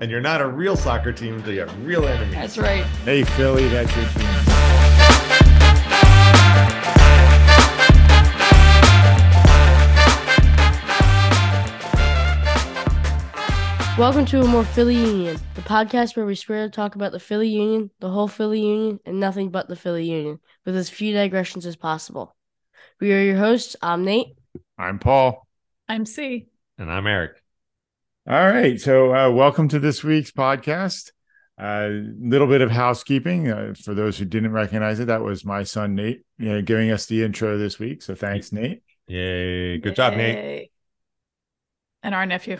and you're not a real soccer team until you have real enemies. That's right. Hey, Philly, that's your team. Welcome to a more Philly Union, the podcast where we swear to talk about the Philly Union, the whole Philly Union, and nothing but the Philly Union, with as few digressions as possible. We are your hosts. I'm Nate. I'm Paul. I'm C. And I'm Eric. All right. So, uh, welcome to this week's podcast. A uh, little bit of housekeeping uh, for those who didn't recognize it. That was my son Nate, you know, giving us the intro this week. So, thanks, Nate. Yay! Good job, Nate. And our nephew.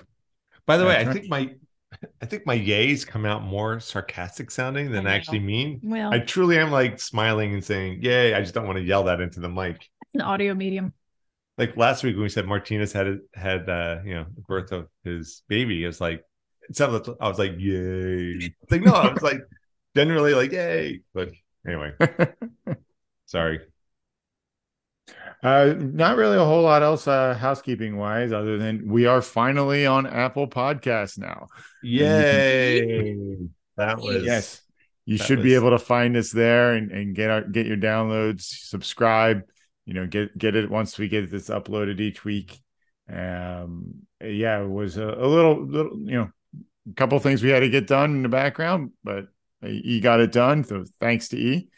By the way, That's I right. think my I think my yays come out more sarcastic sounding than I know. actually mean. Well, I truly am like smiling and saying "yay." I just don't want to yell that into the mic. it's an audio medium. Like last week when we said Martinez had had uh, you know the birth of his baby, it was like it sounded. like- I was like "yay." It's like no, I was like generally like "yay," but anyway, sorry. Uh, not really a whole lot else uh, housekeeping wise, other than we are finally on Apple Podcasts now. Yay! That was yes, you should be able to find us there and, and get our get your downloads, subscribe. You know, get get it once we get this uploaded each week. Um, yeah, it was a, a little little you know, a couple things we had to get done in the background, but E got it done. So thanks to E.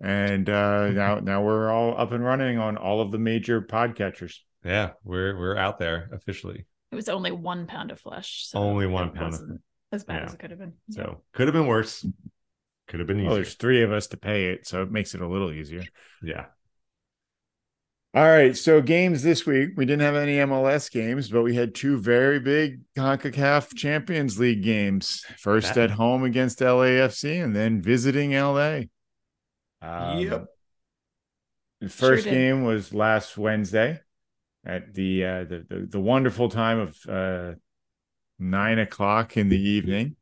And uh, now now we're all up and running on all of the major podcatchers. Yeah, we're we're out there officially. It was only one pound of flesh. So Only one pound of- wasn't As bad Yeah. as it could have been. So could have been worse. Could have been easier. Well, easier. there's three of us to pay it, so it makes it a little easier. yeah. All right, so games this week. We didn't have any MLS games, but we had two very big CONCACAF Champions League games. First That- at home against LAFC and then visiting LA. Um, Yep. The first Sure game was last Wednesday at the uh, the, the the wonderful time of uh, nine o'clock in the evening,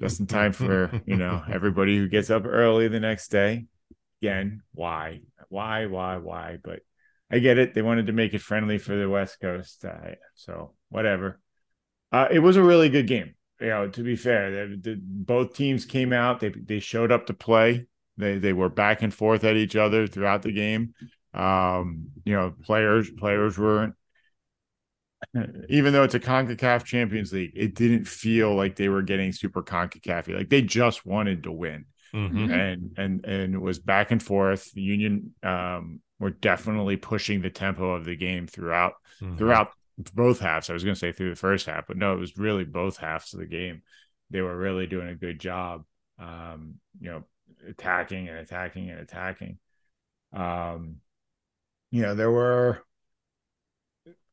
just in time for you know everybody who gets up early the next day. Again, why, why, why, why? But I get it. They wanted to make it friendly for the West Coast, uh, so whatever. Uh, it was a really good game. You know, to be fair, the, the, both teams came out. They they showed up to play. They they were back and forth at each other throughout the game. Um, you know, players players weren't. Even though it's a Concacaf Champions League, it didn't feel like they were getting super Concacaf. Like they just wanted to win Mhm. and and and it was back and forth. Union um, were definitely pushing the tempo of the game throughout Mhm. throughout both halves. I was going to say through the first half, but no, it was really both halves of the game. They were really doing a good job, um, you know, attacking and attacking and attacking. Um, you know, there were.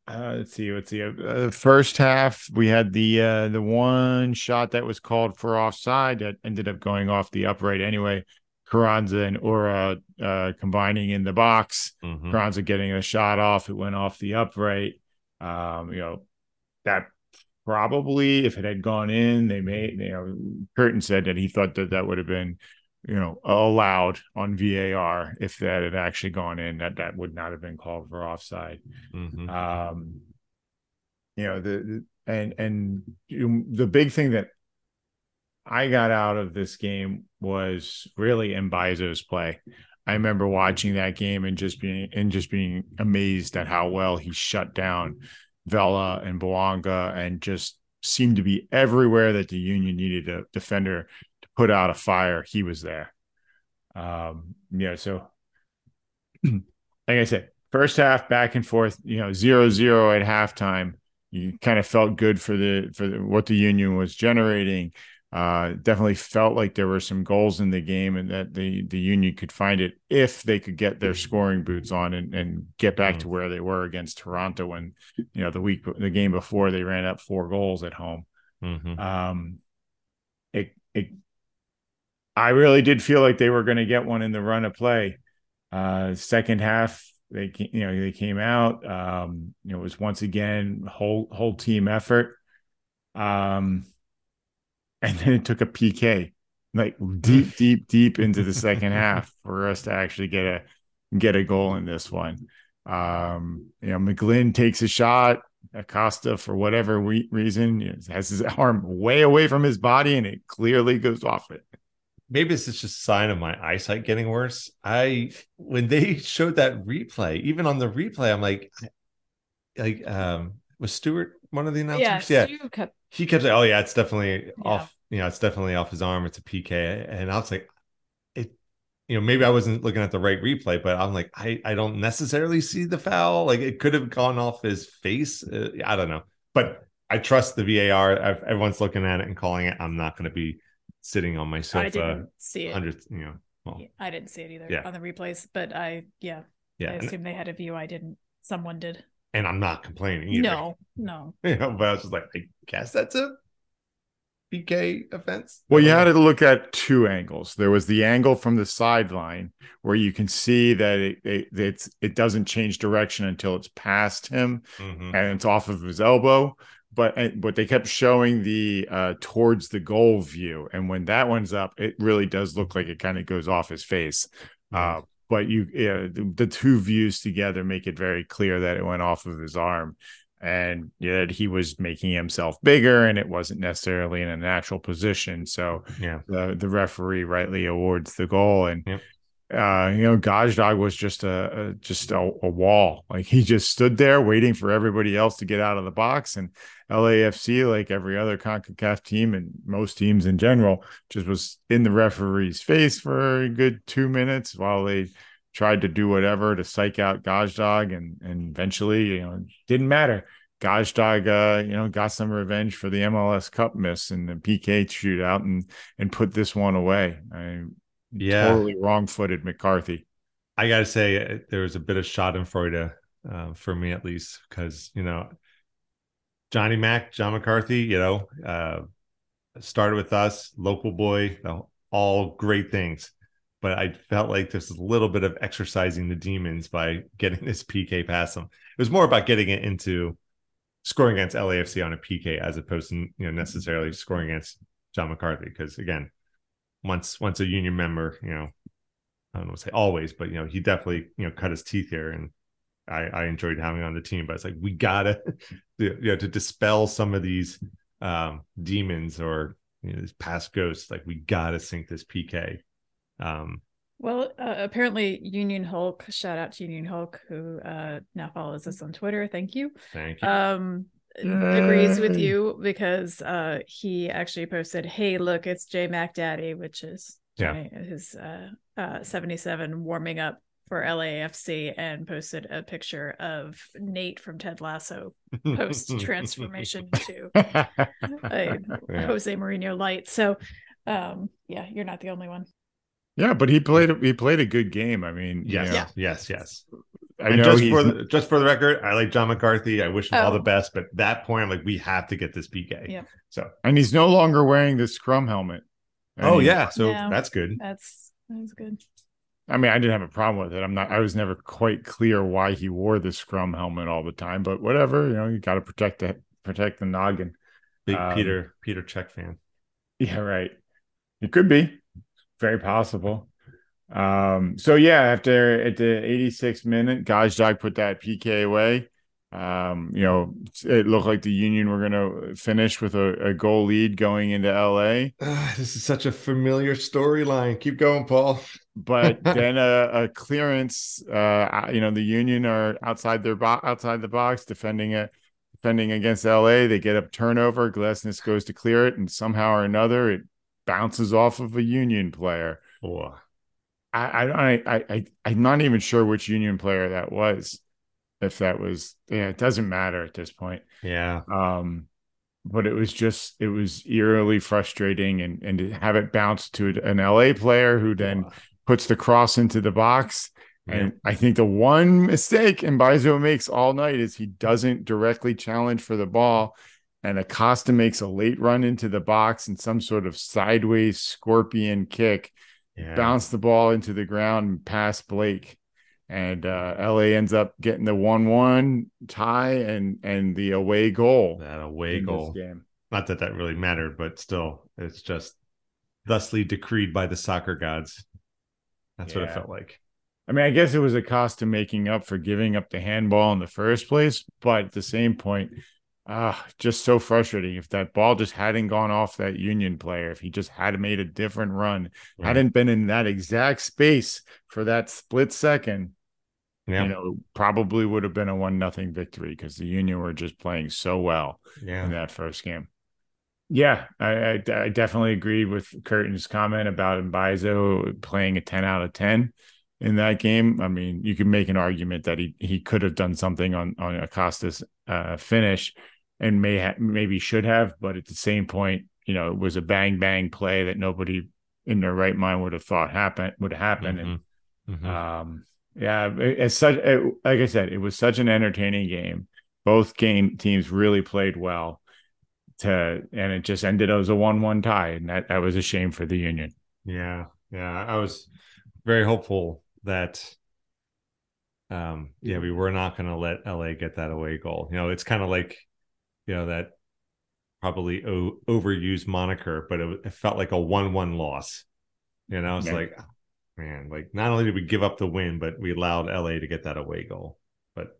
Uh, let's see. Let's see. Uh, first half, we had the uh, the one shot that was called for offside that ended up going off the upright anyway. Carranza and Uhre uh, combining in the box. Mhm. Carranza getting a shot off. It went off the upright. Um, you know, that probably if it had gone in, they may, you know, Curtin said that he thought that that would have been, you know, allowed on VAR if that had actually gone in, that that would not have been called for offside. Mhm. Um, you know, the and and the big thing that I got out of this game was really Mbaizo's play. I remember watching that game and just being and just being amazed at how well he shut down Vela and Bouanga and just seemed to be everywhere that the Union needed a defender to put out a fire. He was there. Um, so like I said, first half back and forth, you know, zero zero at halftime. You kind of felt good for the for the, what the Union was generating. Uh, definitely felt like there were some goals in the game and that the the Union could find it if they could get their scoring boots on and, and get back to where they were against Toronto when you know the week the game before they ran up four goals at home. Mhm. Um, it it I really did feel like they were going to get one in the run of play. Uh, second half, they you know they came out. Um, you know, it was once again whole whole team effort. Um, and then it took a PK, like deep, deep, deep into the second half for us to actually get a get a goal in this one. Um, you know, McGlynn takes a shot, Acosta, for whatever re- reason, has his arm way away from his body and it clearly goes off it. maybe this is just a sign of my eyesight getting worse. I when they showed that replay, even on the replay, I'm like, like um was Stewart one of the Yeah, announcers? Yeah, Stu kept he kept saying, "Oh yeah, it's definitely Yeah. off. You know, it's definitely off his arm. It's a PK." And I was like, "It, you know, maybe I wasn't looking at the right replay, but I'm like, I I don't necessarily see the foul. Like it could have gone off his face. Uh, I don't know, but I trust the VAR. Everyone's looking at it and calling it. I'm not going to be sitting on my I sofa didn't see it. You know, well, I didn't see it either Yeah. on the replays, but I yeah, yeah, I assume they had a view. I didn't. Someone did. And I'm not complaining either. No, no. you know, but I was just like, I guess that's a PK offense. Well, you had to look at two angles. There was the angle from the sideline where you can see that it it it's, it doesn't change direction until it's past him Mhm. and it's off of his elbow. But but they kept showing the uh towards the goal view, and when that one's up, it really does look like it kind of goes off his face. Uh, but you yeah, the, the two views together make it very clear that it went off of his arm and that he was making himself bigger and it wasn't necessarily in a natural position. So yeah, the the referee rightly awards the goal and Yep. Uh you know Gazdag was just a, a just a, a wall like he just stood there waiting for everybody else to get out of the box and LAFC like every other CONCACAF team and most teams in general just was in the referee's face for a good 2 minutes while they tried to do whatever to psych out Gazdag and and eventually you know didn't matter Gazdag, uh, you know, got some revenge for the MLS Cup miss and the PK shootout, and and put this one away. I Yeah. totally wrong-footed McCarthy. I gotta say uh, there was a bit of Schadenfreude uh, for me at least because you know Johnny Mack, John McCarthy, you know, uh, started with us, local boy, all great things, but I felt like there's a little bit of exercising the demons by getting this PK past them. It was more about getting it into scoring against LAFC on a PK as opposed to you know necessarily scoring against John McCarthy because again, once once a union member, you know, I don't want to say always, but you know, he definitely, you know, cut his teeth here and I, I enjoyed having on the team, but it's like we gotta you know to dispel some of these um demons or you know these past ghosts, like we gotta sink this PK. Um Well, uh, apparently Union Hulk, shout out to Union Hulk, who uh, now follows us on Twitter. Thank you. thank you. Um, agrees with you because uh, he actually posted, "Hey, look, it's J Mac Daddy," which is Yeah. Johnny- his uh, uh, seventy-seven warming up for LAFC, and posted a picture of Nate from Ted Lasso post transformation to a Yeah. Jose Mourinho light. So, um, yeah, you're not the only one. yeah, but he played he played a good game. I mean, you Yes, know, Yeah. yes, yes. I and know just he's for the just for the record, I like John McCarthy. I wish him all Oh. the best, but that point, I'm like, we have to get this PK. Yeah. So and he's no longer wearing the scrum helmet. I oh yeah, so Yeah. that's good. That's that's good. I mean, I didn't have a problem with it. I'm not. I was never quite clear why he wore the scrum helmet all the time, but whatever. You know, you got to protect the protect the noggin. Big Um, Peter Petr Cech fan. Yeah, right. It could be very possible. Um, so yeah, after at the 86th minute, Gazdag put that PK away. Um, you know, it looked like the Union were gonna finish with a, a goal lead going into LA, Ah, this is such a familiar storyline. Keep going, Paul. but then a, a clearance. Uh, you know, the Union are outside their bo- outside the box defending it. Defending against LA, they get a turnover. Glesnes goes to clear it, and somehow or another, it bounces off of a Union player. Oh, I, I, I, I, I'm not even sure which Union player that was. If that was, yeah, it doesn't matter at this point. yeah. Um, but it was just, it was eerily frustrating, and and to have it bounce to an LA player who then puts the cross into the box. yeah. And I think the one mistake Mbaizo makes all night is he doesn't directly challenge for the ball. And Acosta makes a late run into the box and some sort of sideways scorpion kick yeah. bounce the ball into the ground and pass Blake. And uh, LA ends up getting the one-one tie and and the away goal. that away goal. game. Not that that really mattered, but still, it's just thusly decreed by the soccer gods. That's what it felt like. I mean, I guess it was Acosta making up for giving up the handball in the first place, but at the same point, ah, just so frustrating. If that ball just hadn't gone off that Union player, if he just had made a different run, hadn't been in that exact space for that split second, Yeah. you know, probably would have been a one nothing victory because the Union were just playing so well in that first game. Yeah, I, I, I definitely agreed with Curtin's comment about Mbaizo playing a 10 out of 10 in that game. I mean, you could make an argument that he he could have done something on on Acosta's uh, finish and may ha- maybe should have, but at the same point, you know, it was a bang bang play that nobody in their right mind would have thought happen would happen. And Mhm. Mhm. um, yeah, it's such it, like I said, it was such an entertaining game. Both game teams really played well. To and it just ended as a one-one tie, and that that was a shame for the Union. Yeah, yeah. I was very hopeful that um yeah, we were not gonna let LA get that away goal. You know, it's kind of like, you know, that probably o- overused moniker, but it, it felt like a one-one loss. You know, it's Yeah. like ah, man, like not only did we give up the win, but we allowed LA to get that away goal. But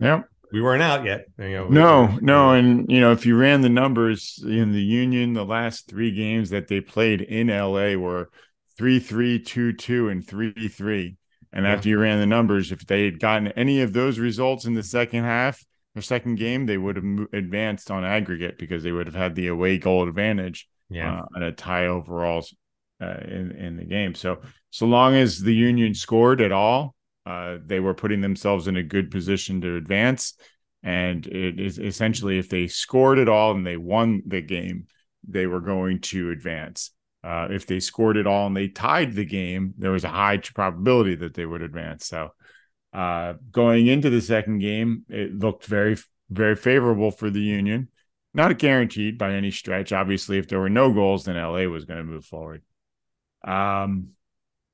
Yeah, we weren't out yet. You know, we- no, we- no, and you know if you ran the numbers in the Union, the last three games that they played in LA were three, three, two, two, and three, three. And Yeah. after you ran the numbers, if they had gotten any of those results in the second half or second game, they would have advanced on aggregate because they would have had the away goal advantage. yeah, uh, and a tie overall uh, in in the game. So so long as the Union scored at all, uh, they were putting themselves in a good position to advance. And it is essentially if they scored at all and they won the game, they were going to advance. Uh, if they scored it all and they tied the game, there was a high probability that they would advance. So uh, going into the second game, it looked very very favorable for the Union not guaranteed by any stretch. Obviously, if there were no goals, then LA was going to move forward. Um,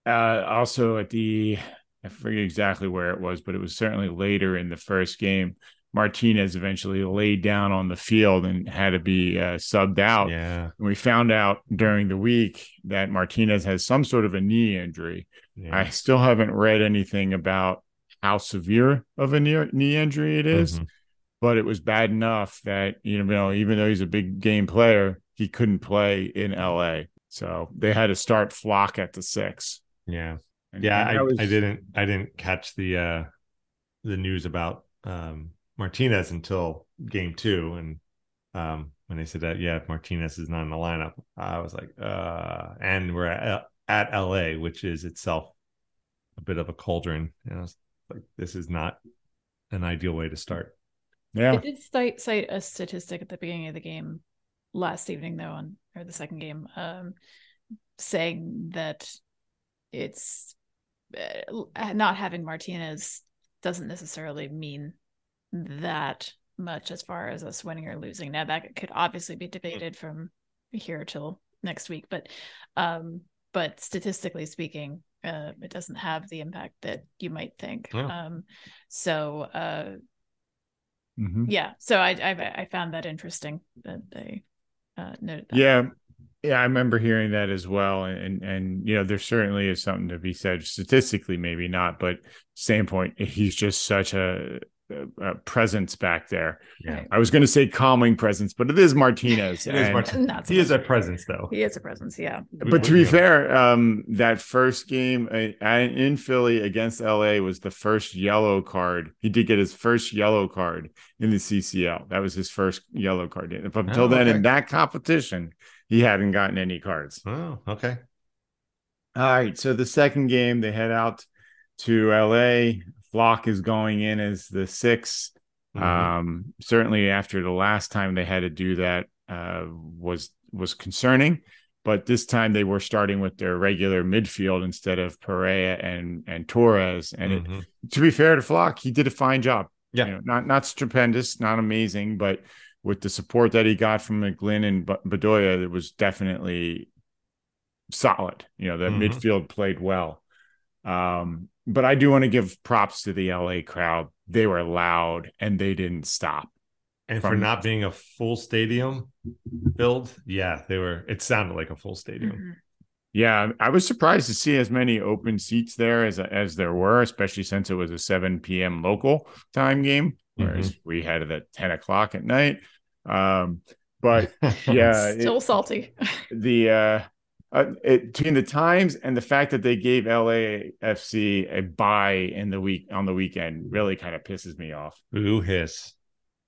uh, also at the, I forget exactly where it was, but it was certainly later in the first game. Martinez eventually laid down on the field and had to be uh, subbed out. yeah, And we found out during the week that Martinez has some sort of a knee injury. yeah. I still haven't read anything about how severe of a knee, knee injury it is Mhm. but it was bad enough that you know even though he's a big game player he couldn't play in la so they had to start Flach at the six yeah. And- yeah I, was- I didn't i didn't catch the uh the news about um martinez until game two and um when they said that yeah martinez is not in the lineup i was like uh and we're at, at la which is itself a bit of a cauldron and i was like this is not an ideal way to start yeah I did cite, cite a statistic at the beginning of the game last evening, though, on or the second game, um, saying that it's uh, not having Martinez doesn't necessarily mean that much as far as us winning or losing. Now that could obviously be debated from here till next week, but um, but statistically speaking, uh, it doesn't have the impact that you might think. Yeah. Um, so uh, Mhm. yeah so I, I i found that interesting that they uh noted that. yeah yeah i remember hearing that as well and and you know there certainly is something to be said statistically maybe not but same point he's just such a, a, a presence back there yeah i was going to say calming presence but it is martinez it is and- Martin- Not so he is a presence though he is a presence yeah But to be fair, um, that first game uh, in Philly against LA was the first yellow card. He did get his first yellow card in the CCL. That was his first yellow card. Up until Oh, then, okay. in that competition, he hadn't gotten any cards. oh okay All right. So the second game, they head out to LA. Flach is going in as the 6 Mhm. Um, certainly after the last time they had to do that uh, was was concerning, but this time they were starting with their regular midfield instead of Perea and and Torres. And it, Mhm. to be fair to Flach, he did a fine job. Yeah. You know, not not stupendous, not amazing, but with the support that he got from McGlynn and Bedoya, it was definitely solid. You know, the Mhm. midfield played well. Um, but I do want to give props to the LA crowd. They were loud and they didn't stop. And for not being a full stadium filled, yeah, they were. It sounded like a full stadium. Mhm. Yeah, I was surprised to see as many open seats there as as there were, especially since it was a 7 p.m. local time game, whereas we had it at 10 o'clock at night. Um, but yeah, Still it- salty. the uh, uh it, between the times and the fact that they gave LAFC a bye in the week on the weekend really kind of pisses me off. Boo hiss.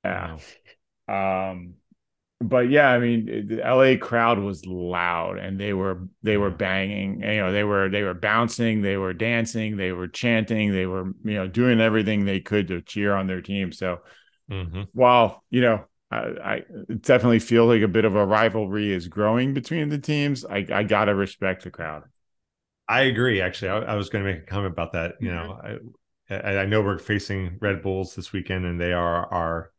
Yeah. Um, but yeah, I mean, the LA crowd was loud and they were they were banging. You know, they were they were bouncing, they were dancing, they were chanting, they were you know doing everything they could to cheer on their team. So hmm while you know. I, I definitely feel like a bit of a rivalry is growing between the teams. I, I gotta respect the crowd. I agree. Actually, I, I was going to make a comment about that. You know, I, I know we're facing Red Bulls this weekend, and they are our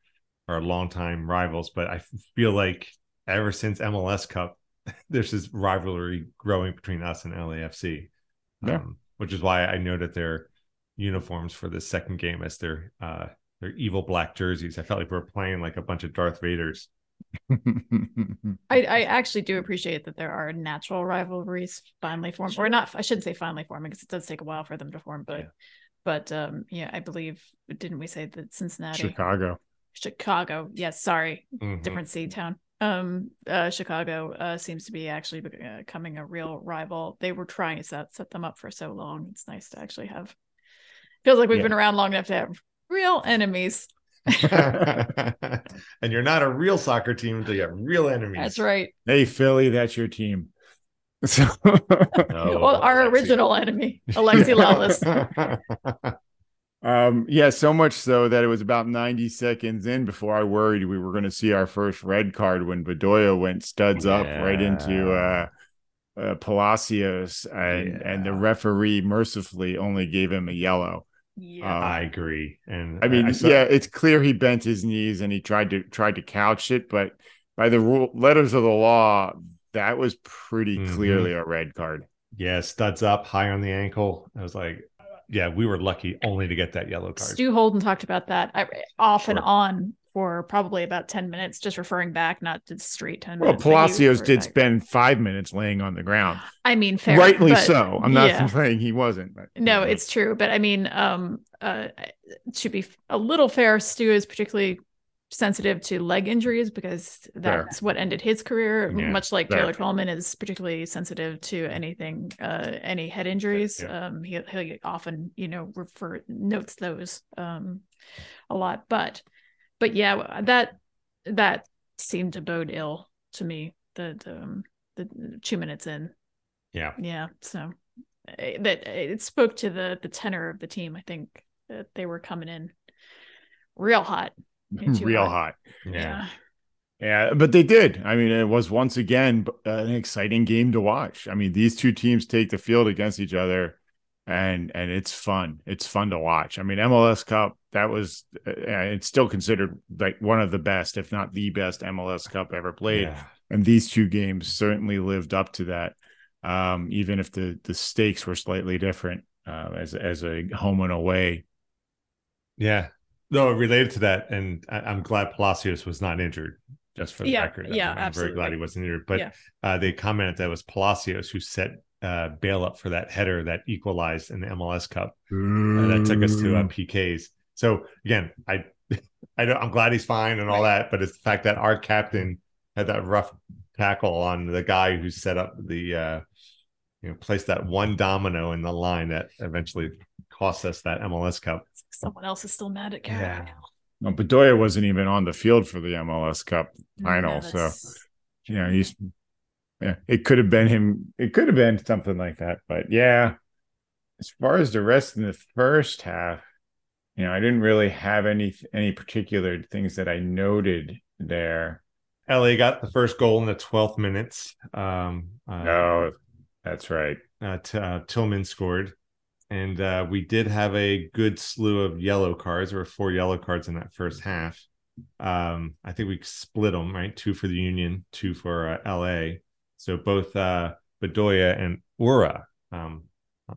our longtime rivals. But I feel like ever since MLS Cup, there's this rivalry growing between us and LAFC, Yeah. um, which is why I know noted their uniforms for the second game as their uh, their evil black jerseys. I felt like we were playing like a bunch of Darth Vaders. I, I actually do appreciate that there are natural rivalries finally formed, or not. I shouldn't say finally forming because it does take a while for them to form. But, Yeah. but um, yeah, I believe didn't we say that Cincinnati, Chicago. Chicago? Yes, sorry, Mhm. different sea town. Um, uh, Chicago uh, seems to be actually uh, becoming a real rival. They were trying to set set them up for so long. It's nice to actually have. Feels like we've Yeah. been around long enough to have real enemies. and you're not a real soccer team until you have real enemies. That's right. Hey Philly, that's your team. So No, well, our Alexi. original enemy, Alexi Lalas. Um, yeah, so much so that it was about 90 seconds in before I worried we were going to see our first red card when Bedoya went studs up right into uh, uh Palacios and and the referee mercifully only gave him a yellow. Yeah. Uh, I agree. And I mean, saw- yeah, it's clear he bent his knees and he tried to tried to couch it, but by the rule letters of the law, that was pretty Mhm. clearly a red card. yeah, studs up high on the ankle. I was like, yeah, we were lucky only to get that yellow card. Stu Holden talked about that I, off and on for probably about 10 minutes, just referring back, not to the straight 10 Well, minutes. Palacios did back. spend five minutes laying on the ground. I mean, fair. Rightly but- so. I'm not yeah. saying he wasn't. But No, it's true. But I mean, um, uh, to be a little fair, Stu is particularly sensitive to leg injuries because that's what ended his career. Yeah, much like fair. Taylor Twellman is particularly sensitive to anything, uh, any head injuries. Yeah. Um, he he often, you know, refer notes those um a lot. But, but yeah, that that seemed to bode ill to me. The the, um, the two minutes in. Yeah. Yeah. So eh, that it spoke to the the tenor of the team. I think that they were coming in real hot. Real hot. hot. Yeah. Yeah, but they did. I mean, it was once again an exciting game to watch. I mean, these two teams take the field against each other, and and it's fun. It's fun to watch. I mean, MLS Cup that was uh, it's still considered like one of the best, if not the best MLS Cup ever played. Yeah. And these two games certainly lived up to that, um, even if the the stakes were slightly different uh, as as a home and away. Yeah. No, related to that, and I, I'm glad Palacios was not injured. Just for the Yeah, record, yeah, I'm very glad he wasn't injured. But Yeah. uh, they commented that it was Palacios who set uh, Bale up for that header that equalized in the MLS Cup. and that took us to uh, PKs. So again, I, I don't, I'm glad he's fine and all that, but it's the fact that our captain had that rough tackle on the guy who set up the, uh, you know, placed that one domino in the line that eventually cost us that MLS Cup. Someone else is still mad at Carol. Yeah. No, Bedoya wasn't even on the field for the MLS Cup final, so yeah, he's yeah, it could have been him. It could have been something like that, but yeah. As far as the rest in the first half, you know, I didn't really have any any particular things that I noted there. LA got the first goal in the 12th minutes. Um, uh, No, that's right. uh, t- uh, Tillman scored. And uh, we did have a good slew of yellow cards. There were four yellow cards in that first half. Um, I think we split them, right? Two for the Union, two for uh, LA. So both uh, Bedoya and Uhre um,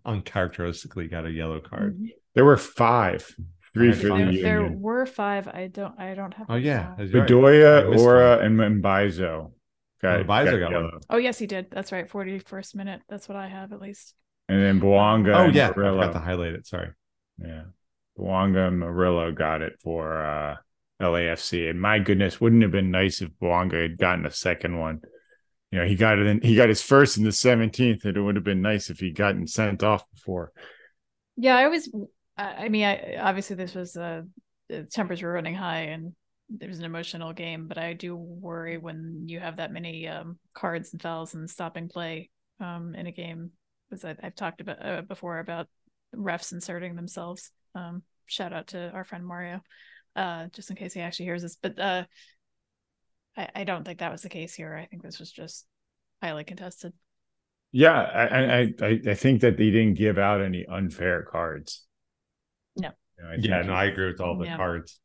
uncharacteristically got a yellow card. There were five, three I had for the five. There, there were five. I don't. I don't have. Oh, yeah. that's right. I Bedoya, missed Uhre, and Mbaizo. got, Advisor got got yellow. Oh yes, he did. That's right. Forty first minute. That's what I have at least. and then Bouanga. Oh and yeah, I Murillo. forgot to highlight it. Sorry. Yeah. Bouanga and Murillo got it for uh LAFC. And my goodness, wouldn't it have been nice if Bouanga had gotten a second one. You know, he got it in he got his first in the 17th, and it would have been nice if he'd gotten sent off before. Yeah, I was I mean, I obviously this was uh the tempers were running high and it was an emotional game, but I do worry when you have that many um cards and fouls and stopping play um in a game. Because I, I've talked about uh, before about refs inserting themselves. Um, shout out to our friend Mario, uh, just in case he actually hears this. But uh, I, I don't think that was the case here. I think this was just highly contested. Yeah, I I I, I think that they didn't give out any unfair cards. No. You know, I Yeah, no, I agree with all the Yeah. cards.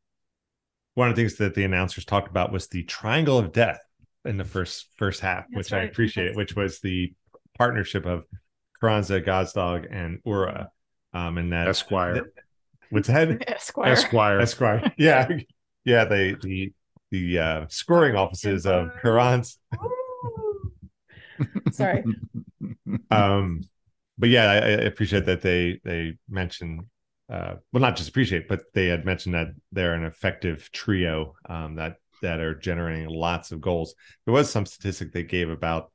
One of the things that the announcers talked about was the triangle of death in the first first half, That's which I appreciate, That's- which was the partnership of Carranza, Gazdag, and Uhre. Um, and that Esquire. what's that? Esquire. Esquire. Esquire. Yeah, yeah. They the the uh, scoring offices of Carranza. Sorry. um but yeah I, I appreciate that they they mentioned uh well not just appreciate but they had mentioned that they're an effective trio um that that are generating lots of goals. There was some statistic they gave about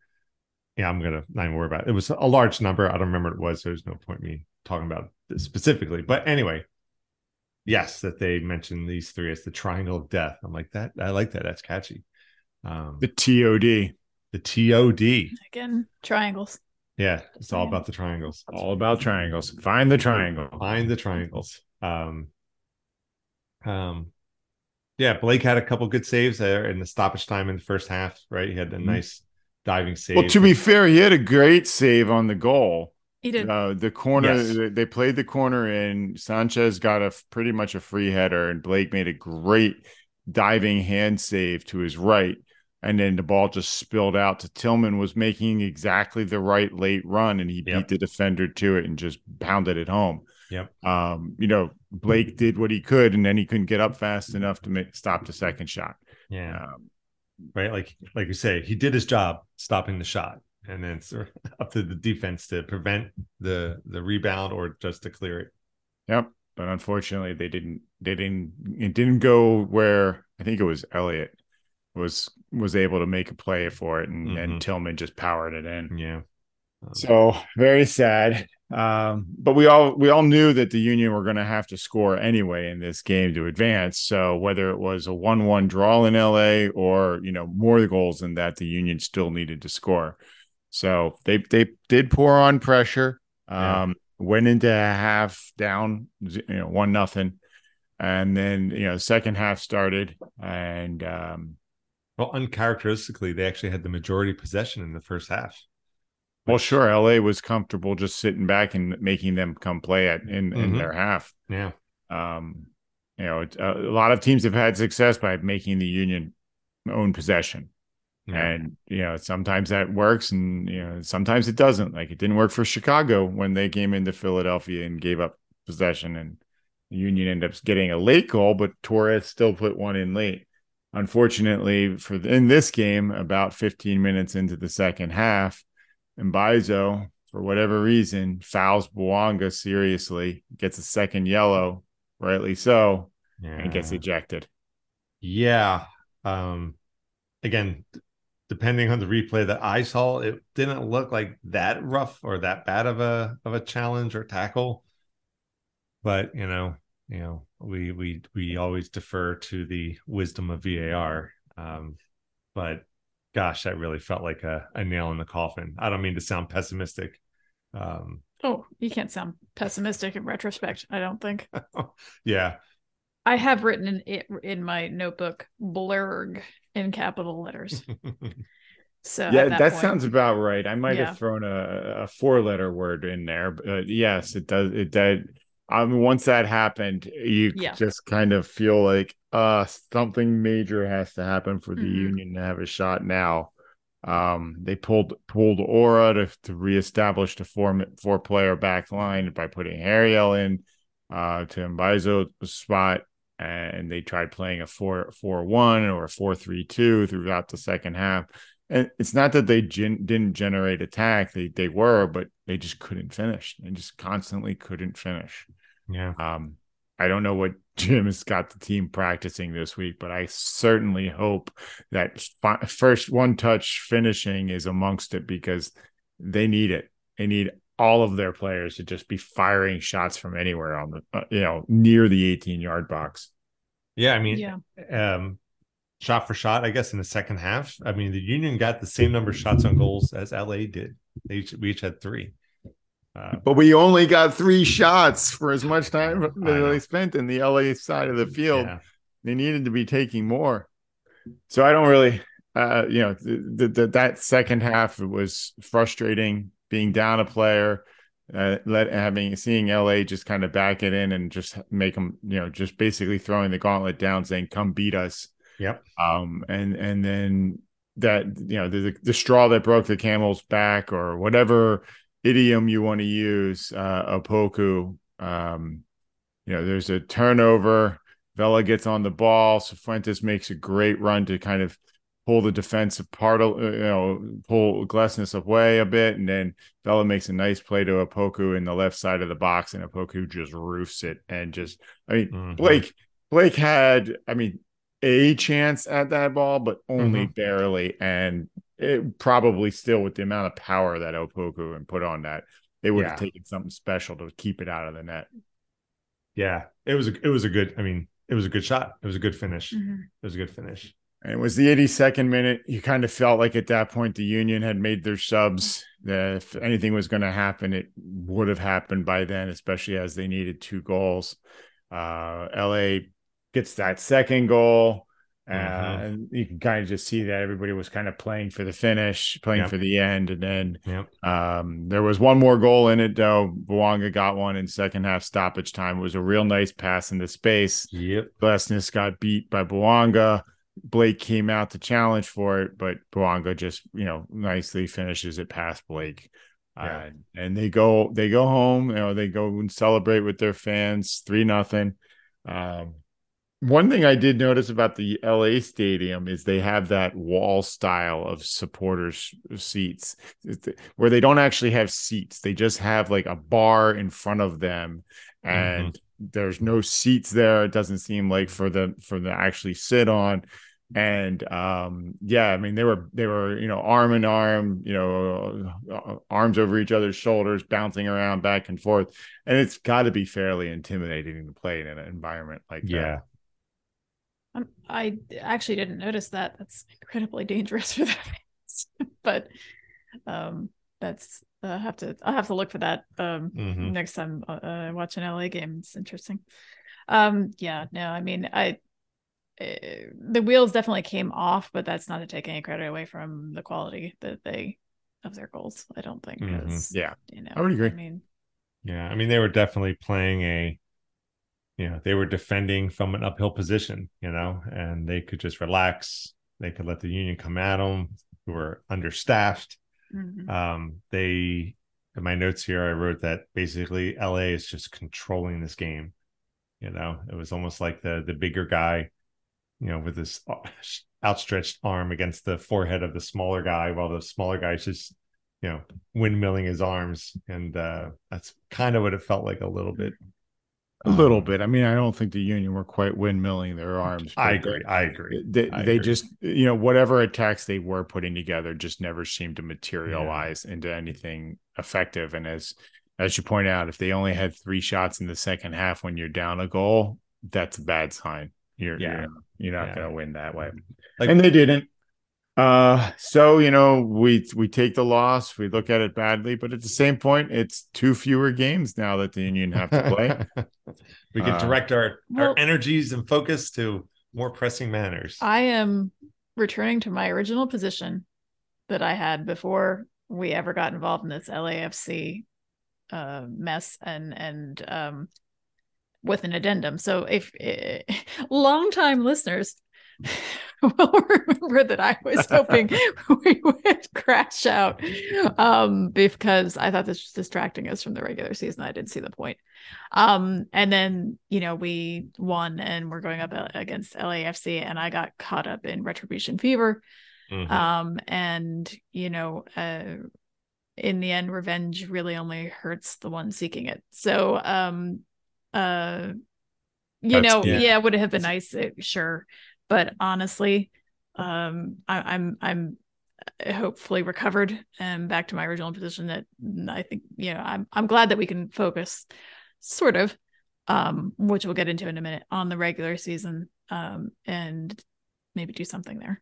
yeah i'm gonna not even worry about it. It was a large number. I don't remember what it was. So there's no point me talking about this specifically. But anyway yes that they mentioned these three as the triangle of death i'm like that i like that that's catchy um The TOD. the tod Again, triangles. yeah it's all about the triangles All about triangles. Find the triangle. find the triangles. Um, um, yeah, Blake had a couple good saves there in the stoppage time in the first half. Right, he had a Mhm. nice diving save. Well, to be fair, he had a great save on the goal. He did. Uh, the corner, Yes. they- they played the corner in. Sanchez got a pretty much a free header, and Blake made a great diving hand save to his right. And then the ball just spilled out to Tillman, was making exactly the right late run, and he Yep. beat the defender to it and just pounded it home. Yep. Um, you know, Blake did what he could, and then he couldn't get up fast enough to make, stop the second shot. yeah, Um, right. Like like you say, he did his job stopping the shot, and then it's up to the defense to prevent the the rebound or just to clear it. Yep. But unfortunately they didn't they didn't it didn't go where I think it was Elliott was was able to make a play for it and, Mhm. and Tillman just powered it in. Yeah. So very sad. Um, but we all we all knew that the Union were going to have to score anyway in this game to advance. So whether it was a one-one draw in LA or you know more goals than that, the Union still needed to score. So they they did pour on pressure. Yeah. Um, went into a half down, you know, one nothing, and then you know second half started and um, well, uncharacteristically, they actually had the majority possession in the first half. Well, sure. LA was comfortable just sitting back and making them come play it in, in Mhm. their half. Yeah. Um, you know, it, a lot of teams have had success by making the Union own possession, Yeah. and you know sometimes that works, and you know sometimes it doesn't. Like it didn't work for Chicago when they came into Philadelphia and gave up possession, and the Union ended up getting a late goal, but Torres still put one in late. Unfortunately, for the, in this game, about 15 minutes into the second half, Mbaizo, for whatever reason, fouls Bouanga seriously, gets a second yellow, rightly so, and gets ejected. Yeah. Um again, depending on the replay that I saw, it didn't look like that rough or that bad of a of a challenge or tackle. But you know, you know, we we we always defer to the wisdom of VAR. Um, but gosh, that really felt like a, a nail in the coffin. I don't mean to sound pessimistic. Um, Oh, you can't sound pessimistic in retrospect. I don't think. yeah, I have written in it in my notebook blurg in capital letters. So yeah, that, that, point- sounds about right. I might Yeah. have thrown a, a four letter word in there, but yes, it does. It did. I mean, once that happened, you Yeah. just kind of feel like uh something major has to happen for the Mhm. Union to have a shot now. Um, they pulled pulled Uhre to to reestablish the four four player back line by putting Harriel in uh to Mbaizo's spot, and they tried playing a four four one or a four three two throughout the second half. and it's not that they gen- didn't generate attack; they they were, but they just couldn't finish. They just constantly couldn't finish. Yeah. Um, I don't know what Jim has got the team practicing this week, but I certainly hope that fi- first one touch finishing is amongst it because they need it. They need all of their players to just be firing shots from anywhere on the, uh, you know, near the 18 yard box. Yeah. I mean, Yeah. um, shot for shot, I guess in the second half. I mean, the Union got the same number of shots on goals as LA did. They each, we each had three. Uh, But we only got three shots for as much time that they spent in the LA side of the field. yeah. They needed to be taking more. So I don't really, uh, you know, the, the, the, that second half was frustrating being down a player, uh, let having seeing LA just kind of back it in and just make them, you know, just basically throwing the gauntlet down, saying, "Come beat us." Yep. Um, and and then that you know the the straw that broke the camel's back or whatever idiom you want to use, uh, Opoku. Um, you know, there's a turnover. Vela gets on the ball. Cifuentes makes a great run to kind of pull the defensive part of you know pull Glesnes away a bit, and then Vela makes a nice play to Opoku in the left side of the box, and Opoku just roofs it and just I mean Mhm. Blake Blake had I mean a chance at that ball, but only Mhm. barely, and it probably still with the amount of power that Opoku and put on that, they would have taken something special to keep it out of the net. Yeah. It was a, it was a good, I mean, it was a good shot. It was a good finish. Mhm. It was a good finish. And it was the 82nd minute. You kind of felt like at that point the Union had made their subs. That if anything was going to happen, it would have happened by then, especially as they needed two goals. Uh, LA gets that second goal. Uh, Mhm. And you can kind of just see that everybody was kind of playing for the finish, playing Yep. for the end. And then Yep. um, there was one more goal in it, though. Bouanga got one in second half stoppage time. It was a real nice pass into space. Yep. Glesnes got beat by Bouanga. Blake came out to challenge for it, but Bouanga just, you know, nicely finishes it past Blake. Yeah. Uh, and they go, they go home. You know, they go and celebrate with their fans, three nothing. Um, one thing I did notice about the LA stadium is they have that wall style of supporters seats where they don't actually have seats. They just have like a bar in front of them and there's no seats there. It doesn't seem like for the for the actually sit on. And um yeah, I mean they were they were, you know, arm in arm, you know, uh, arms over each other's shoulders, bouncing around back and forth. And it's got to be fairly intimidating to play in an environment like that. Yeah. Um, I actually didn't notice that. That's incredibly dangerous for the fans. but um, that's I have to I'll have to look for that um Mhm. next time uh, I watch an LA game. It's interesting. Um, yeah, no, I mean I. Uh, the wheels definitely came off, but that's not to take any credit away from the quality that they of their goals. I don't think. Mhm. 'cause, Yeah. you know, I would agree. I mean, Yeah. I mean, they were definitely playing a, you know, they were defending from an uphill position, you know, and they could just relax. They could let the Union come at them, who were understaffed. mhm. Um, they, in my notes here, I wrote that basically LA is just controlling this game. You know, it was almost like the the bigger guy, you know, with this outstretched arm against the forehead of the smaller guy, while the smaller guy's just, you know, windmilling his arms, and uh, that's kind of what it felt like a little bit. A little Um, bit. I mean, I don't think the Union were quite windmilling their arms. I agree. I agree. They, I they agree. just, you know, whatever attacks they were putting together just never seemed to materialize into anything effective. And as, as you point out, if they only had three shots in the second half when you're down a goal, that's a bad sign. You're, Yeah. you're, you're not Yeah. going to win that way. Like- and they didn't. Uh, so you know, we we take the loss, we look at it badly, but at the same point, it's two fewer games now that the Union have to play. we can Uh, direct our well- our energies and focus to more pressing matters. I am returning to my original position that I had before we ever got involved in this LAFC uh, mess and and um, with an addendum. So if uh, longtime listeners will remember that I was hoping we would crash out um, because I thought this was distracting us from the regular season. I didn't see the point. Um, and then, you know, we won and we're going up uh, against LAFC, and I got caught up in retribution fever Mhm. Um, and you know, uh, in the end, revenge really only hurts the one seeking it. So, um, uh, you That's- know, yeah. yeah, would it have been nice? uh, Sure, but honestly, um, I, I'm I'm uh, hopefully recovered and back to my original position. That I think you know, I'm I'm glad that we can focus, sort of, um, which we'll get into in a minute, on the regular season, um, and maybe do something there.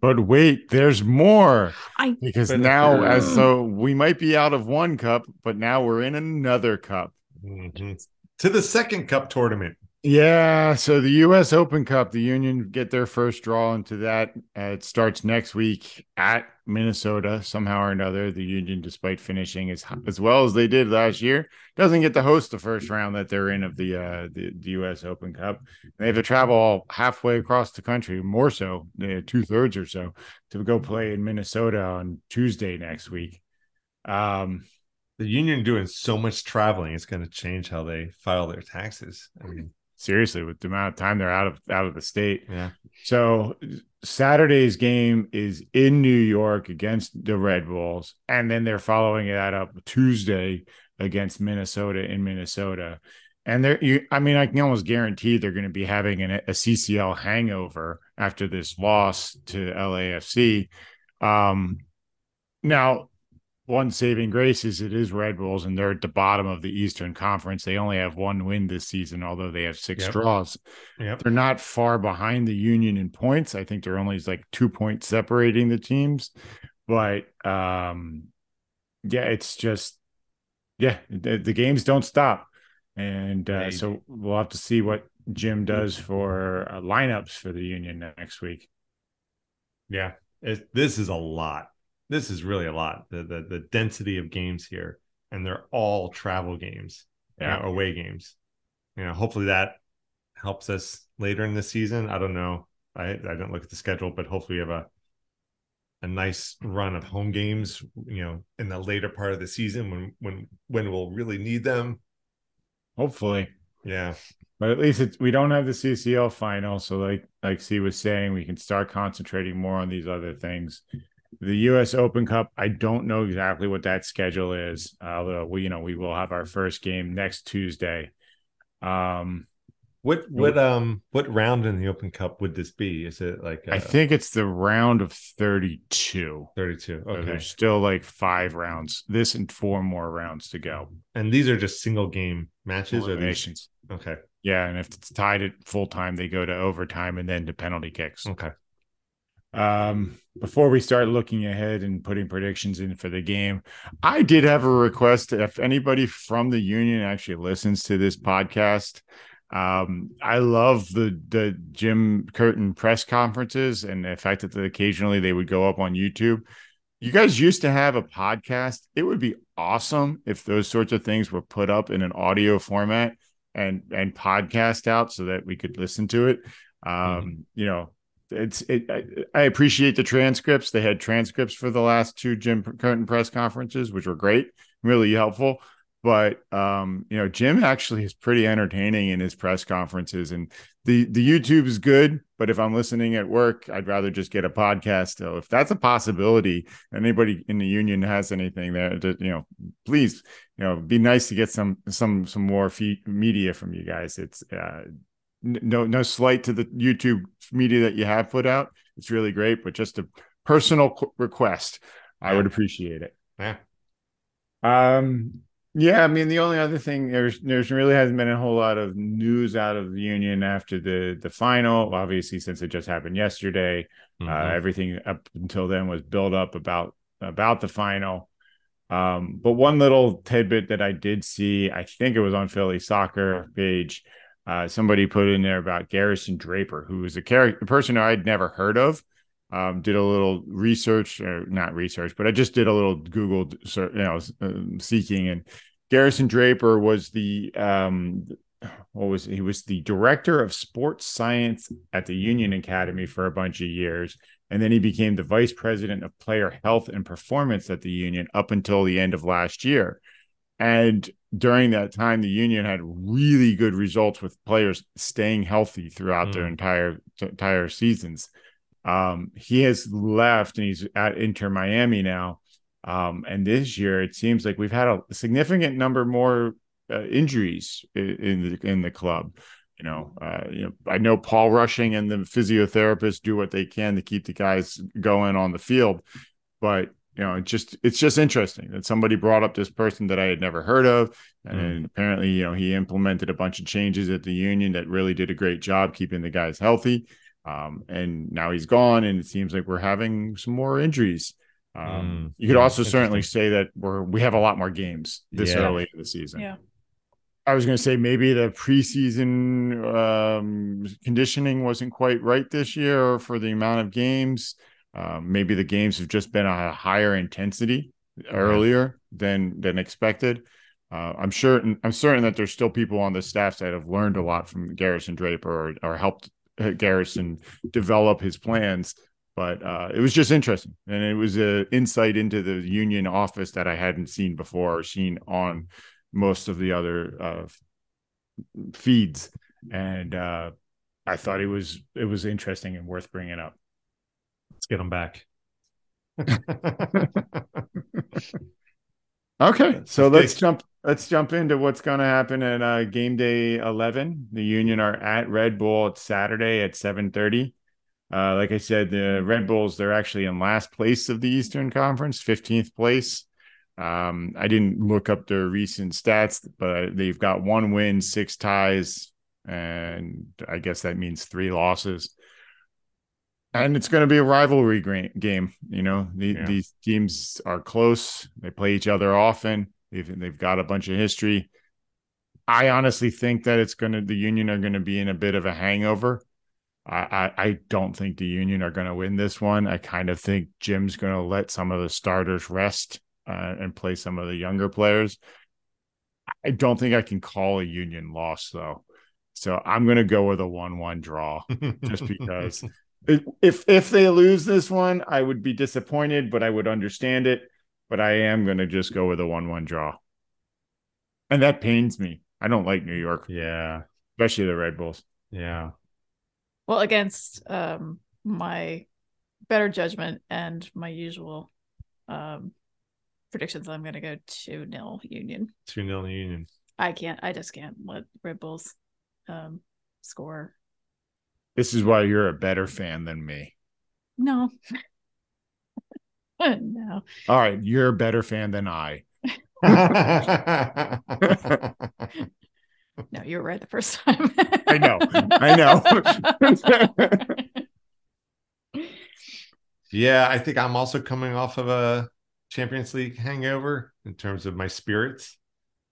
But wait, there's more. I Because now, as so we might be out of one cup, but now we're in another cup. Mhm. To the second cup tournament. Yeah, so the U.S. Open Cup, the Union get their first draw into that. Uh, it starts next week at Minnesota. Somehow or another, the Union, despite finishing as as well as they did last year, doesn't get to host the first round that they're in of the uh, the, the U.S. Open Cup. They have to travel halfway across the country, more so, uh, two thirds or so, to go play in Minnesota on Tuesday next week. Um, The union doing so much traveling, it's going to change how they file their taxes. I mean, seriously, with the amount of time they're out of out of the state. yeah. So Saturday's game is in New York against the Red Bulls, and then they're following that up Tuesday against Minnesota in Minnesota. And they're, you, I mean, I can almost guarantee they're going to be having an, a CCL hangover after this loss to LAFC. Um, now, one saving grace is it is Red Bulls, and they're at the bottom of the Eastern Conference. They only have one win this season, although they have six Yep. draws Yep. they're not far behind the union in points. I think they're only like two points separating the teams. But um yeah, it's just yeah, the, the games don't stop. And uh, so we'll have to see what Jim does for uh, lineups for the union next week. Yeah. It, this is a lot. This is really a lot. The, the the density of games here, and they're all travel games, you know, away games. You know, hopefully that helps us later in the season. I don't know. I I didn't look at the schedule, but hopefully we have a a nice run of home games. You know, in the later part of the season when when when we'll really need them. Hopefully. Yeah. But at least it's, we don't have the CCL final, so like like C was saying, we can start concentrating more on these other things. The U.S. Open Cup, I don't know exactly what that schedule is. Although we, you know, we will have our first game next Tuesday. Um, What what um what round in the Open Cup would this be? Is it like I uh, think it's the round of thirty-two. thirty two? So Okay. there's still like five rounds. This and four more rounds to go. And these are just single game matches or? Eliminations. Okay. Yeah, and if it's tied at full time, they go to overtime and then to penalty kicks. Okay. Um, before we start looking ahead and putting predictions in for the game, I did have a request. If anybody from the union actually listens to this podcast, um, I love the the Jim Curtin press conferences and the fact that occasionally they would go up on YouTube. You guys used to have a podcast. It would be awesome if those sorts of things were put up in an audio format and and podcast out so that we could listen to it. Um, you know, it's it. I, I appreciate the transcripts. They had transcripts for the last two Jim Curtin press conferences, which were great, really helpful. But um, you know, Jim actually is pretty entertaining in his press conferences, and the the YouTube is good. But if I'm listening at work, I'd rather just get a podcast. So if that's a possibility, anybody in the union has anything there, to, you know, please, you know, be nice to get some some some more media from you guys. It's uh, no no slight to the YouTube media that you have put out. It's really great, but just a personal qu- request. I would appreciate it. Yeah. Um yeah, I mean the only other thing there's there's really hasn't been a whole lot of news out of the union after the the final. Obviously, since it just happened yesterday, uh, Mhm. everything up until then was built up about about the final. Um, but one little tidbit that I did see, I think it was on Philly soccer page. Uh, somebody put in there about Garrison Draper, who was a character, a person I'd never heard of. Um, did a little research, or not research, but I just did a little Google, you know, um, seeking. And Garrison Draper was the um, what was he was the director of sports science at the Union Academy for a bunch of years, and then he became the vice president of player health and performance at the Union up until the end of last year. And during that time, the Union had really good results with players staying healthy throughout their Mm. entire entire seasons. Um, he has left and he's at Inter Miami now. Um, and this year it seems like we've had a significant number more uh, injuries in, in the in the club. You know, uh, you know, I know Paul Rushing and the physiotherapists do what they can to keep the guys going on the field, but you know, it's just it's just interesting that somebody brought up this person that I had never heard of, and mm. apparently, you know, he implemented a bunch of changes at the union that really did a great job keeping the guys healthy. Um, and now he's gone, and it seems like we're having some more injuries. Um, mm. You could yeah, also certainly say that we're we have a lot more games this yeah. early in the season. Yeah. I was going to say maybe the preseason um, conditioning wasn't quite right this year for the amount of games. Um, maybe the games have just been a higher intensity earlier than than expected. Uh, I'm sure. I'm certain that there's still people on the staff that have learned a lot from Garrison Draper or, or helped uh, Garrison develop his plans. But uh, it was just interesting, and it was an insight into the union office that I hadn't seen before or seen on most of the other uh, feeds. And uh, I thought it was it was interesting and worth bringing up. Let's get them back. okay, so let's jump. Let's jump into what's going to happen at uh, game day eleven. The Union are at Red Bull. It's Saturday at seven thirty. Uh, like I said, the Red Bulls they're actually in last place of the Eastern Conference, fifteenth place. Um, I didn't look up their recent stats, but they've got one win, six ties, and I guess that means three losses and it's going to be a rivalry game. You know, the, yeah. these teams are close. They play each other often. They've they've got a bunch of history. I honestly think that it's going to the Union are going to be in a bit of a hangover. I, I, I don't think the Union are going to win this one. I kind of think Jim's going to let some of the starters rest uh, and play some of the younger players. I don't think I can call a Union loss though. So I'm going to go with a 1 1 draw just because if if they lose this one, I would be disappointed, but I would understand it. But I am going to just go with a one-one draw, and that pains me. I don't like New York. Yeah, especially the Red Bulls. Yeah. Well, against um, my better judgment and my usual um, predictions, I'm going to go two nil Union. Two nil Union. I can't. I just can't let Red Bulls um, score this is why you're a better fan than me. No. no. All right, you're a better fan than I. no, you were right the first time. I know. I know. yeah, I think I'm also coming off of a Champions League hangover in terms of my spirits.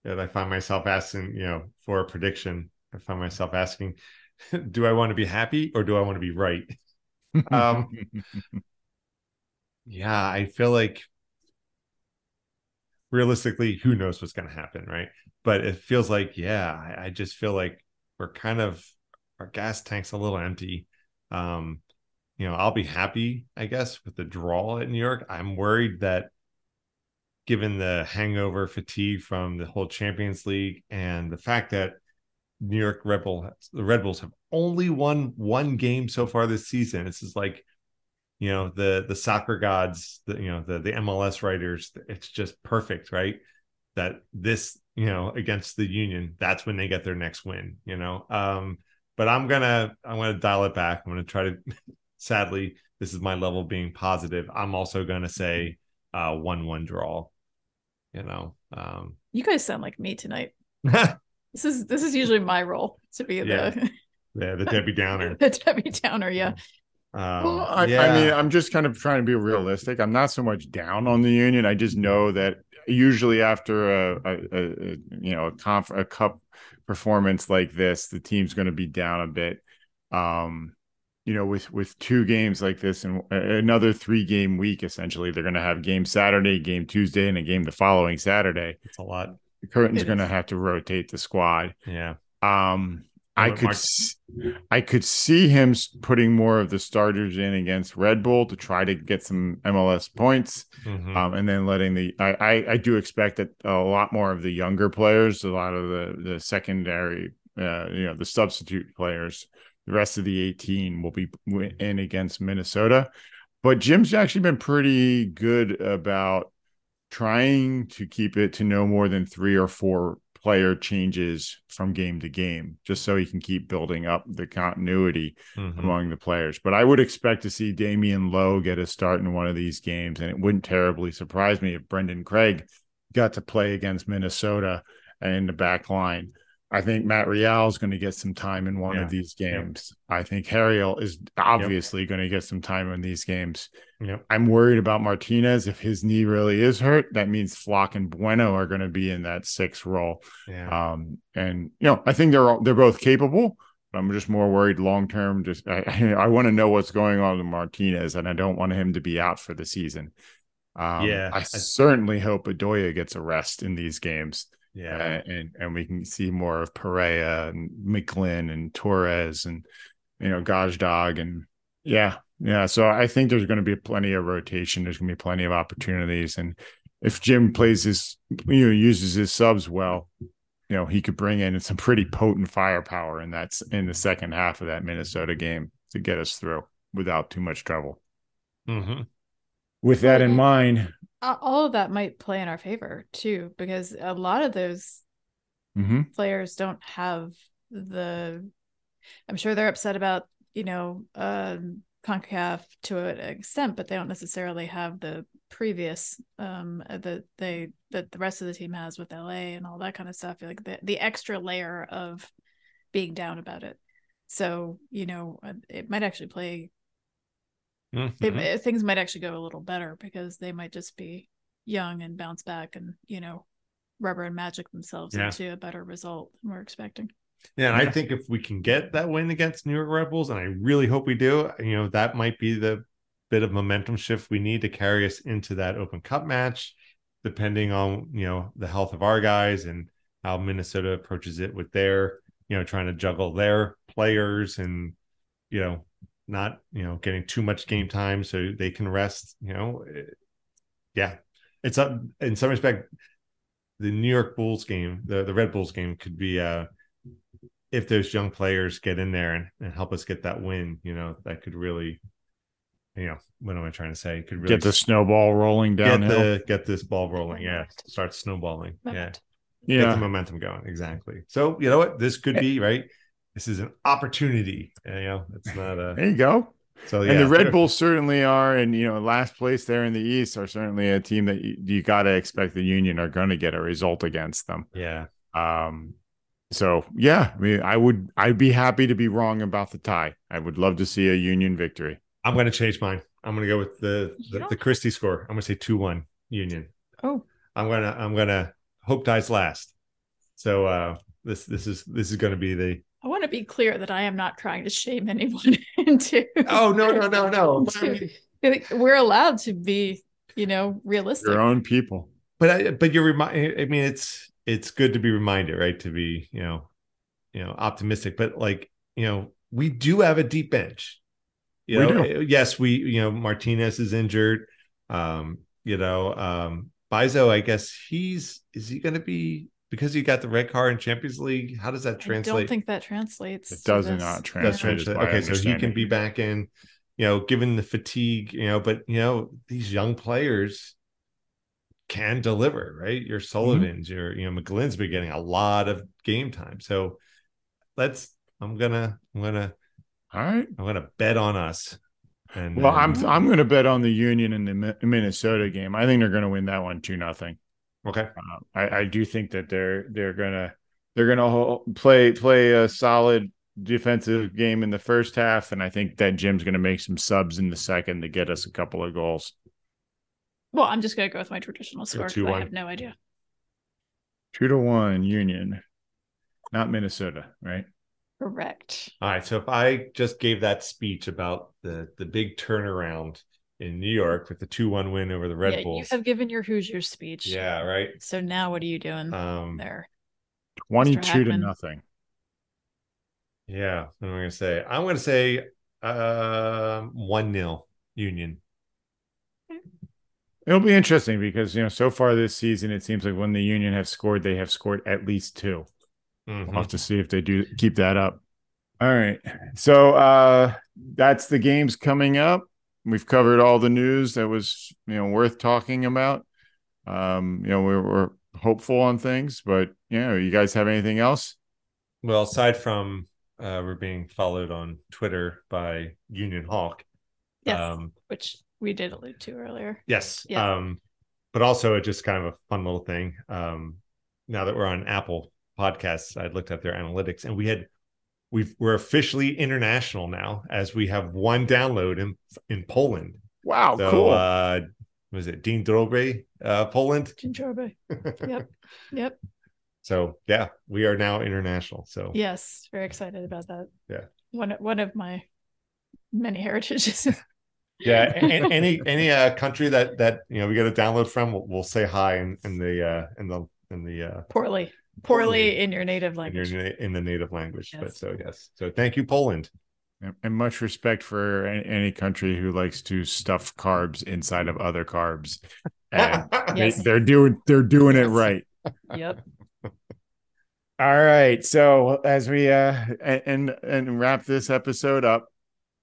That I find myself asking, you know, for a prediction. I find myself asking, do I want to be happy or do I want to be right? um, yeah, I feel like realistically, who knows what's going to happen, right? But it feels like, yeah, I, I, just feel like we're kind of our gas tank's a little empty. Um, you know, I'll be happy, I guess, with the draw at New York. I'm worried that given the hangover fatigue from the whole Champions League and the fact that New York Red Bull, the Red Bulls have only won one game so far this season. This is like, you know, the the soccer gods, the you know the the MLS writers. It's just perfect, right? That this, you know, against the Union, that's when they get their next win. You know, um, but I'm gonna I'm gonna dial it back. I'm gonna try to. sadly, this is my level being positive. I'm also gonna say uh, one one draw. You know, um, you guys sound like me tonight. This is this is usually my role to be yeah. the yeah the Debbie Downer. the Debbie Downer, yeah. Um, well, I, yeah. I mean, I'm just kind of trying to be realistic. I'm not so much down on the union. I just know that usually after a, a, a you know a conf a cup performance like this, the team's going to be down a bit. Um, you know, with with two games like this and another three game week, essentially, they're going to have game Saturday, game Tuesday, and a game the following Saturday. It's a lot. Curtin's going to have to rotate the squad. Yeah. Um, I could I could see him putting more of the starters in against Red Bull to try to get some MLS points, mm-hmm. um, and then letting the I, I, I do expect that a lot more of the younger players, a lot of the the secondary, uh, you know, the substitute players The rest of the 18 will be in against Minnesota. But Jim's actually been pretty good about trying to keep it to no more than three or four player changes from game to game, just so he can keep building up the continuity Mhm. among the players. But I would expect to see Damion Lowe get a start in one of these games, and it wouldn't terribly surprise me if Brandan Craig got to play against Minnesota and in the back line. I think Matt Real is going to get some time in one Yeah. of these games. I think Harriel is obviously going to get some time in these games. Yep. I'm worried about Martinez. If his knee really is hurt, that means Flach and Bueno are going to be in that six role. Yeah. Um, and you know, I think they're all, they're both capable. But I'm just more worried long term. Just I, I want to know what's going on with Martinez, and I don't want him to be out for the season. Um, Yeah, I I- certainly hope Bedoya gets a rest in these games, yeah. uh, and and we can see more of Perea and McGlynn and Torres and you know Gazdag and yeah, yeah. So I think there's going to be plenty of rotation. There's going to be plenty of opportunities, and if Jim plays his you know uses his subs well, you know he could bring in some pretty potent firepower, and that's in the second half of that Minnesota game to get us through without too much trouble. hmm With that in mind, all of that might play in our favor too, because a lot of those mhm, players don't have the. I'm sure they're upset about you know um, Concacaf to an extent, but they don't necessarily have the previous um uh, that they that the rest of the team has with LA and all that kind of stuff. Like the the extra layer of being down about it. So you know uh, it might actually play Mhm. they, things might actually go a little better because they might just be young and bounce back and you know rubber and magic themselves Yeah. into a better result than we're expecting Yeah, and I think if we can get that win against New York Red Bulls, and I really hope we do, you know, that might be the bit of momentum shift we need to carry us into that Open Cup match, depending on you know the health of our guys and how Minnesota approaches it with their, you know, trying to juggle their players and you know not you know getting too much game time so they can rest. You know, eh, yeah, it's up in some respect. The New York Bulls game, the the Red Bulls game, could be uh if those young players get in there and, and help us get that win, you know, that could really, you know, what am I trying to say? Could really get the snowball rolling down get the get this ball rolling. Yeah, start snowballing. Yeah, Moment. get the yeah, momentum going. Exactly. So you know what? This could be right. This is an opportunity. You know, it's not a. there you go. So yeah, and the Red Bulls certainly are, and you know, last place there in the East are certainly a team that you, you got to expect the Union are going to get a result against them. Yeah, Um, so yeah, I mean, I would, I'd be happy to be wrong about the tie. I would love to see a Union victory. I'm going to change mine. I'm going to go with the the, don't- the Christie score. I'm going to say two one Union. oh I'm gonna I'm gonna hope dies last. So uh this this is this is gonna be the i want to be clear that i am not trying to shame anyone into oh no no no no. into- we're allowed to be you know realistic. Your own people. but I, but you're remind I mean it's it's good to be reminded right? To be you know you know optimistic. But like you know we do have a deep bench. You We know do. yes we you know Martinez is injured. Um you know um Bizo I guess he's is he gonna be because you got the red card in Champions League how does that translate? i don't think that translates It does not translate. translate. Okay, so he can be back in, you know, given the fatigue, you know, but you know, these young players can deliver, right? Your mm-hmm. Sullivans, your you know, McGlynn's been getting a lot of game time. So let's I'm gonna I'm gonna All right. I'm gonna bet on us. And Well, um, I'm I'm going to bet on the Union in the Minnesota game. I think they're going to win that one two nothing. Okay. Uh, I, I do think that they're they're gonna they're gonna ho- play play a solid defensive game in the first half, and I think that Jim's gonna make some subs in the second to get us a couple of goals. well i'm just gonna go with my traditional score 'cause i 2-1. have no idea Two to one Union, not Minnesota, right? correct All right. So if I just gave that speech about the the big turnaround in New York with the two one win over the Red yeah, you have given your hoosiers speech Yeah, right. so now what are you doing Um there Twenty two to nothing. Yeah, what am I gonna say? I'm gonna say um one nil Union. It'll be interesting because you know so far this season it seems like when the Union have scored, they have scored at least two. Mhm. We'll have to see if they do keep that up. All right. So uh that's the games coming up. We've covered all the news that was, you know, worth talking about. Um, you know, we're, we're hopeful on things, but you know, you guys have anything else? Well, aside from uh, we're being followed on Twitter by Union Hawk. Yes. Um, which we did allude to earlier. yes. Yeah. Um, but also it's just kind of a fun little thing. Um, now that we're on Apple Podcasts, I looked at their analytics and we had we've we're officially international now as we have one download in in Poland. Wow, so cool. uh was it Dean Drobe, uh Poland? Dzień dobry. Yep. Yep. So yeah, we are now international. So Yes. Very excited about that. Yeah. One one of my many heritages. yeah, a- a- any any uh country that that you know we get a download from, we'll, we'll say hi in, in the uh in the in the uh poorly. Poorly. Poorly in your native in, language. your, in the native language. But so yes, so thank you, Poland. and much respect for any country who likes to stuff carbs inside of other carbs. And Yes. they, they're doing they're doing it right. Yep. All right. So as we uh and and wrap this episode up,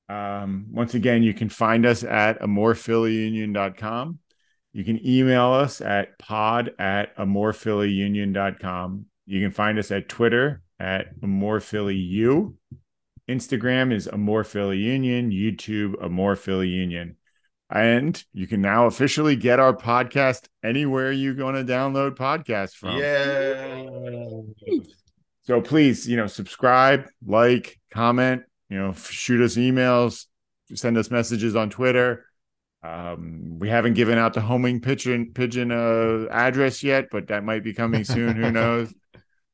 um, once again, you can find us at amorephillyunion.com. You can email us at pod at amorephillyunion.com. You can find us at Twitter at amorephillyu. Instagram is amorephillyunion, YouTube amorephillyunion. And you can now officially get our podcast anywhere you're going to download podcasts from. Yeah. So please, you know, subscribe, like, comment, you know, shoot us emails, send us messages on Twitter. Um, we haven't given out the homing pigeon pigeon uh, address yet, but that might be coming soon. Who knows?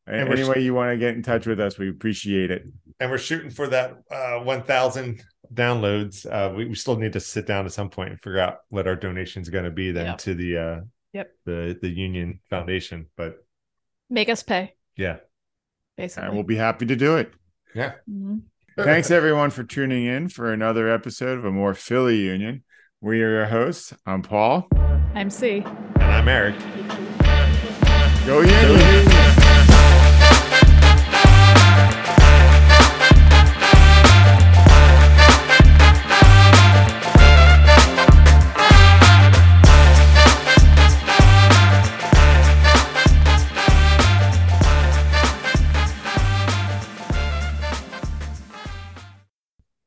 And Any way you want to get in touch with us, we appreciate it. and we're shooting for that uh 1000 downloads uh we, we still need to sit down at some point and figure out what our donation is going to be then Yep. to the uh Yep. the the union foundation but Make us pay, yeah basically. And we'll be happy to do it. yeah Mhm. Thanks everyone for tuning in for another episode of a more Philly Union. We are your hosts. I'm Paul. I'm C. and i'm eric Go Union!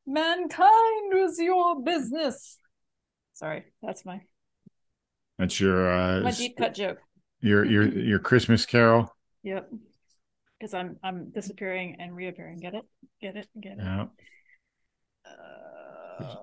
Mankind was your business. Sorry, that's my That's your uh, my deep cut joke. your your your Christmas Carol. Yep. Because I'm I'm disappearing and reappearing. Get it? Get it? Get it? Yeah. Uh,